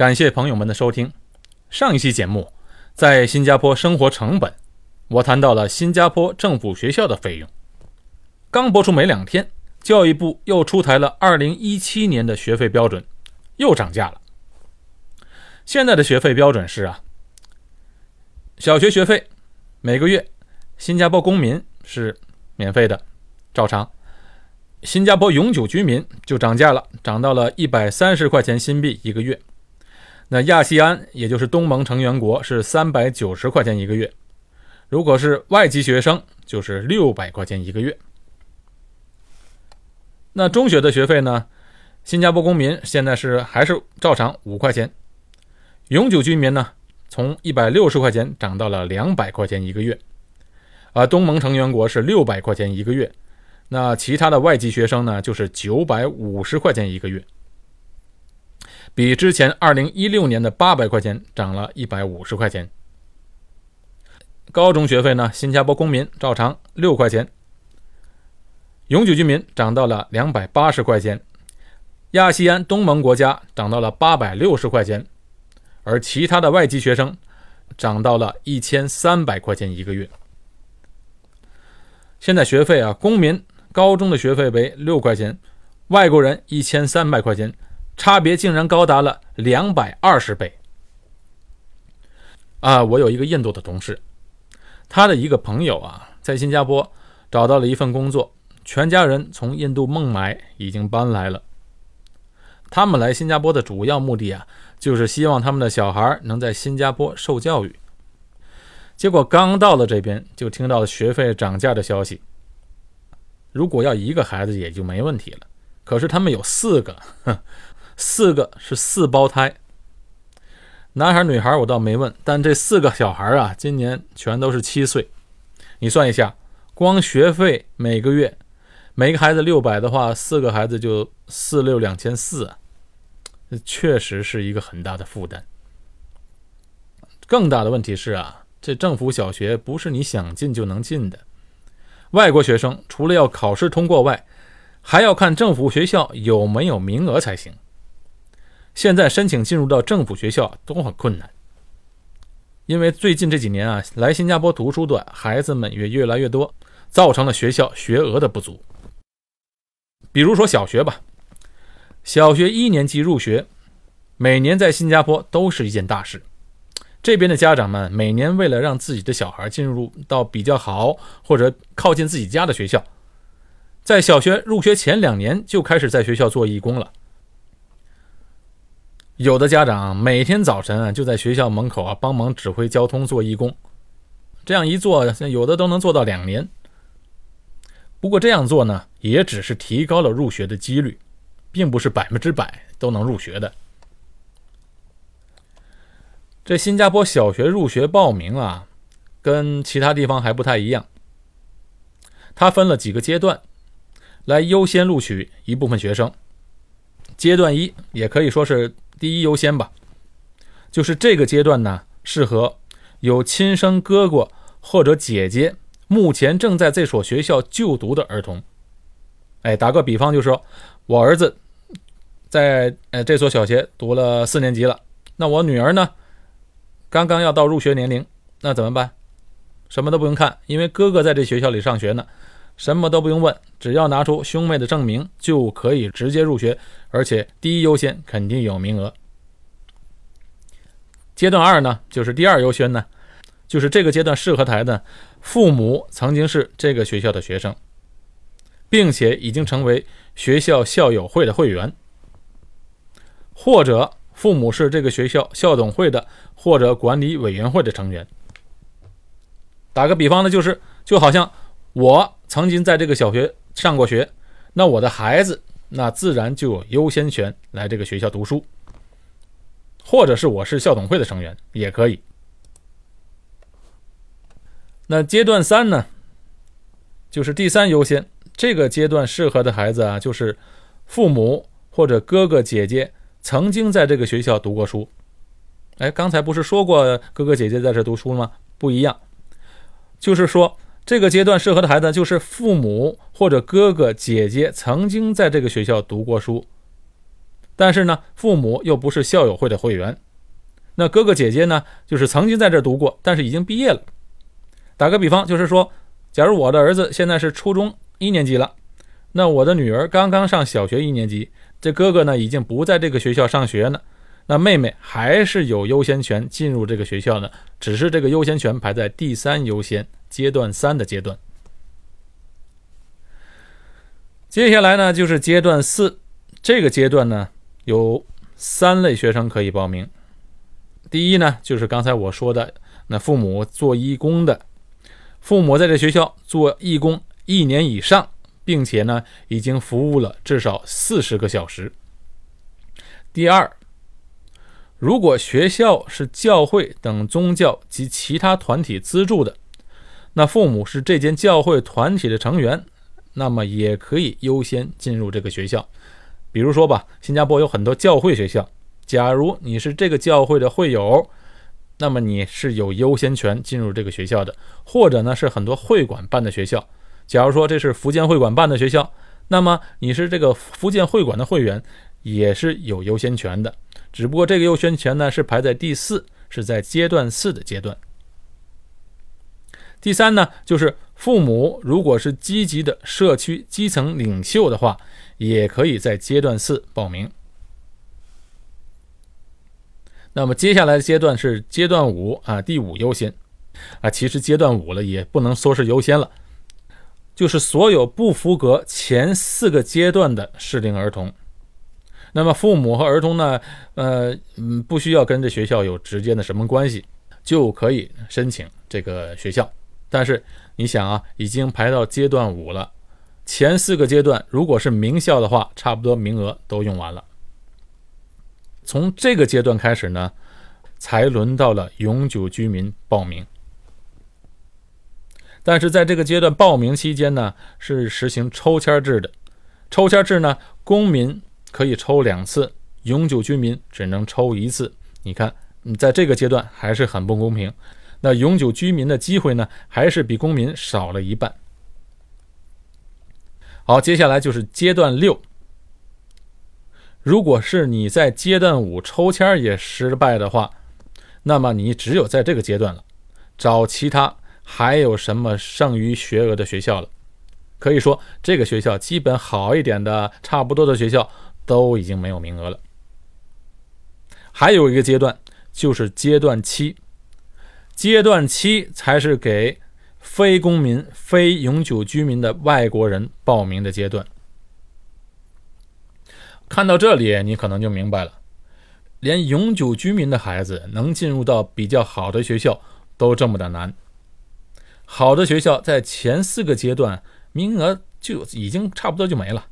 感谢朋友们的收听。上一期节目在新加坡生活成本，我谈到了新加坡政府学校的费用。刚播出没两天，教育部又出台了2017年的学费标准，又涨价了。现在的学费标准是啊，小学学费每个月新加坡公民是免费的，照常。新加坡永久居民就涨价了，涨到了一百三十块钱新币一个月。那亚细安，也就是东盟成员国，是三百九十块钱一个月；如果是外籍学生，就是六百块钱一个月。那中学的学费呢？新加坡公民现在是还是照常五块钱，永久居民呢，从一百六十块钱涨到了两百块钱一个月，而东盟成员国是六百块钱一个月。那其他的外籍学生呢，就是九百五十块钱一个月。比之前二零一六年的八百块钱涨了一百五十块钱。高中学费呢？新加坡公民照常六块钱，永久居民涨到了两百八十块钱，亚细安东盟国家涨到了八百六十块钱，而其他的外籍学生涨到了一千三百块钱一个月。现在学费啊，公民高中的学费为六块钱，外国人一千三百块钱。差别竟然高达了两百二十倍啊！我有一个印度的同事，他的一个朋友啊，在新加坡找到了一份工作，全家人从印度孟买已经搬来了。他们来新加坡的主要目的啊，就是希望他们的小孩能在新加坡受教育。结果刚到了这边，就听到了学费涨价的消息。如果要一个孩子也就没问题了，可是他们有四个。四个是四胞胎，男孩女孩我倒没问，但这四个小孩啊，今年全都是七岁。你算一下，光学费每个月每个孩子六百的话，四个孩子就四六两千四，这确实是一个很大的负担。更大的问题是啊，这政府小学不是你想进就能进的，外国学生除了要考试通过外，还要看政府学校有没有名额才行。现在申请进入到政府学校都很困难，因为最近这几年啊，来新加坡读书的孩子们也越来越多，造成了学校学额的不足。比如说小学吧，小学一年级入学，每年在新加坡都是一件大事。这边的家长们每年为了让自己的小孩进入到比较好或者靠近自己家的学校，在小学入学前两年就开始在学校做义工了。有的家长每天早晨啊就在学校门口啊帮忙指挥交通做义工，这样一做，有的都能做到两年。不过这样做呢，也只是提高了入学的几率，并不是百分之百都能入学的。这新加坡小学入学报名啊，跟其他地方还不太一样，它分了几个阶段，来优先录取一部分学生。阶段一也可以说是。第一优先吧，就是这个阶段呢，适合有亲生哥哥或者姐姐目前正在这所学校就读的儿童。哎，打个比方，就是说我儿子在呃这所小学读了四年级了，那我女儿呢，刚刚要到入学年龄，那怎么办？什么都不用看，因为哥哥在这学校里上学呢，什么都不用问，只要拿出兄妹的证明就可以直接入学，而且第一优先肯定有名额。阶段二呢，就是第二优先呢，就是这个阶段适合的，父母曾经是这个学校的学生，并且已经成为学校校友会的会员，或者父母是这个学校校董会的或者管理委员会的成员。打个比方呢，就是就好像我曾经在这个小学上过学，那我的孩子那自然就有优先权来这个学校读书。或者是我是校董会的成员也可以。那阶段三呢，就是第三优先，这个阶段适合的孩子啊，就是父母或者哥哥姐姐曾经在这个学校读过书。哎，刚才不是说过哥哥姐姐在这读书吗？不一样，就是说这个阶段适合的孩子，就是父母或者哥哥姐姐曾经在这个学校读过书。但是呢，父母又不是校友会的会员。那哥哥姐姐呢，就是曾经在这读过，但是已经毕业了。打个比方，就是说，假如我的儿子现在是初中一年级了，那我的女儿刚刚上小学一年级，这哥哥呢已经不在这个学校上学了，那妹妹还是有优先权进入这个学校的，只是这个优先权排在第三优先阶段三的阶段。接下来呢，就是阶段四，这个阶段呢有三类学生可以报名。第一呢，就是刚才我说的，那父母做义工的。父母在这学校做义工一年以上，并且呢，已经服务了至少四十个小时。第二，如果学校是教会等宗教及其他团体资助的，那父母是这间教会团体的成员，那么也可以优先进入这个学校。比如说吧，新加坡有很多教会学校，假如你是这个教会的会友。那么你是有优先权进入这个学校的，或者呢是很多会馆办的学校。假如说这是福建会馆办的学校，那么你是这个福建会馆的会员，也是有优先权的。只不过这个优先权呢是排在第四，是在阶段四的阶段。第三呢，就是父母如果是积极的社区基层领袖的话，也可以在阶段四报名。那么接下来的阶段是阶段五啊，第五优先啊，其实阶段五了也不能说是优先了，就是所有不符合前四个阶段的适龄儿童，那么父母和儿童呢，呃，嗯，不需要跟这学校有直接的什么关系，就可以申请这个学校。但是你想啊，已经排到阶段五了，前四个阶段如果是名校的话，差不多名额都用完了。从这个阶段开始呢，才轮到了永久居民报名。但是在这个阶段报名期间呢，是实行抽签制的。抽签制呢，公民可以抽两次，永久居民只能抽一次。你看，你在这个阶段还是很不公平。那永久居民的机会呢，还是比公民少了一半。好，接下来就是阶段六。如果是你在阶段五抽签也失败的话，那么你只有在这个阶段了，找其他还有什么剩余学额的学校了。可以说，这个学校基本好一点的、差不多的学校都已经没有名额了。还有一个阶段就是阶段七，阶段七才是给非公民、非永久居民的外国人报名的阶段。看到这里，你可能就明白了，连永久居民的孩子能进入到比较好的学校都这么的难。好的学校在前四个阶段名额就已经差不多就没了，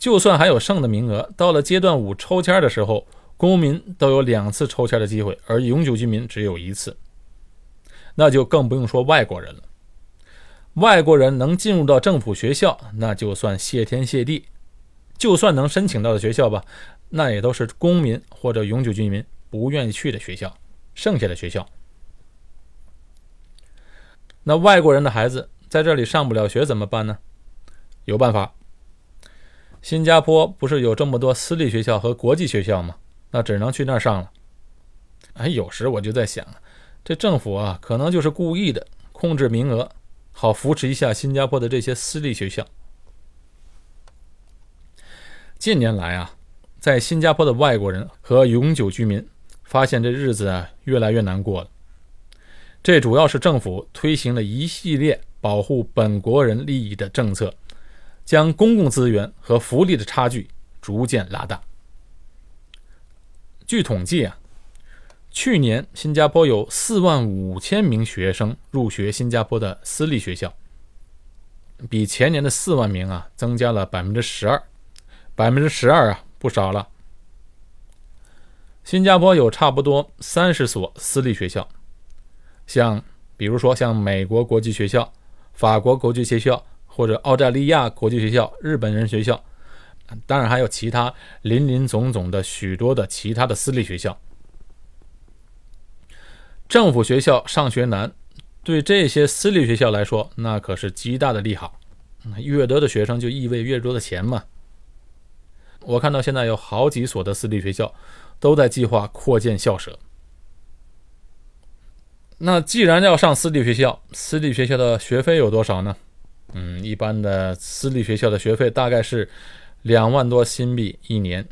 就算还有剩的名额，到了阶段五抽签的时候，公民都有两次抽签的机会，而永久居民只有一次，那就更不用说外国人了。外国人能进入到政府学校，那就算谢天谢地。就算能申请到的学校吧，那也都是公民或者永久居民不愿意去的学校，剩下的学校。那外国人的孩子在这里上不了学怎么办呢？有办法。新加坡不是有这么多私立学校和国际学校吗？那只能去那儿上了。哎，有时我就在想，这政府啊，可能就是故意的控制名额，好扶持一下新加坡的这些私立学校。近年来啊，在新加坡的外国人和永久居民发现这日子啊越来越难过了。这主要是政府推行了一系列保护本国人利益的政策，将公共资源和福利的差距逐渐拉大。据统计啊，去年新加坡有四万五千名学生入学新加坡的私立学校，比前年的四万名啊增加了百分之十二。百分之十二啊，不少了。新加坡有差不多三十所私立学校，像比如说像美国国际学校、法国国际学校或者澳大利亚国际学校、日本人学校，当然还有其他林林总总的许多的其他的私立学校。政府学校上学难，对这些私立学校来说，那可是极大的利好。越多的学生就意味越多的钱嘛。我看到现在有好几所的私立学校都在计划扩建校舍。那既然要上私立学校，私立学校的学费有多少呢？嗯，一般的私立学校的学费大概是两万多新币一年，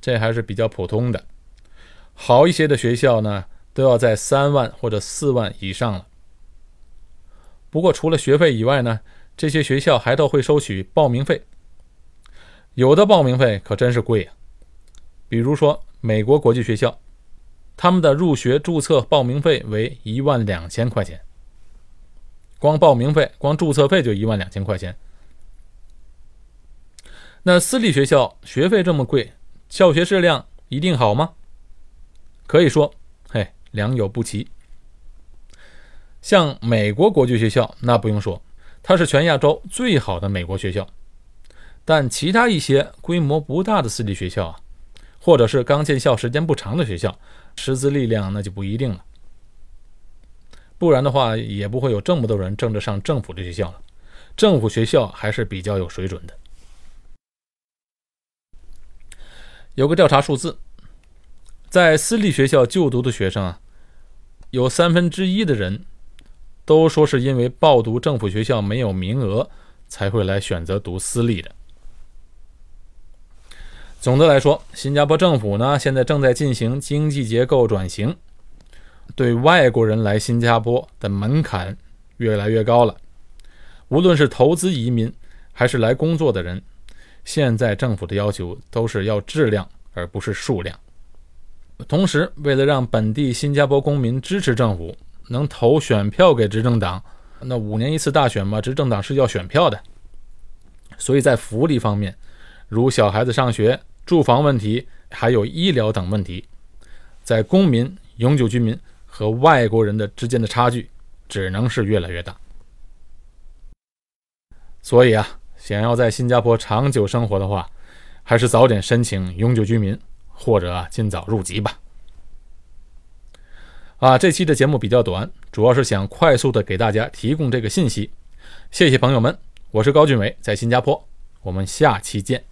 这还是比较普通的。好一些的学校呢，都要在三万或者四万以上了。不过除了学费以外呢，这些学校还都会收取报名费，有的报名费可真是贵啊。比如说美国国际学校，他们的入学注册报名费为一万两千块钱，光报名费、光注册费就一万两千块钱。那私立学校学费这么贵，教学质量一定好吗？可以说，嘿，良莠不齐。像美国国际学校，那不用说，它是全亚洲最好的美国学校。但其他一些规模不大的私立学校啊，或者是刚建校时间不长的学校，师资力量那就不一定了。不然的话，也不会有这么多人争着上政府的学校了。政府学校还是比较有水准的。有个调查数字。在私立学校就读的学生啊，有三分之一的人都说是因为报读政府学校没有名额，才会来选择读私立的。总的来说，新加坡政府呢现在正在进行经济结构转型，对外国人来新加坡的门槛越来越高了。无论是投资移民还是来工作的人，现在政府的要求都是要质量而不是数量。同时，为了让本地新加坡公民支持政府，能投选票给执政党，那五年一次大选嘛，执政党是要选票的。所以在福利方面，如小孩子上学、住房问题，还有医疗等问题，在公民、永久居民和外国人的之间的差距，只能是越来越大。所以啊，想要在新加坡长久生活的话，还是早点申请永久居民。或者，尽早入籍吧。啊，这期的节目比较短，主要是想快速的给大家提供这个信息。谢谢朋友们，我是高俊伟，在新加坡，我们下期见。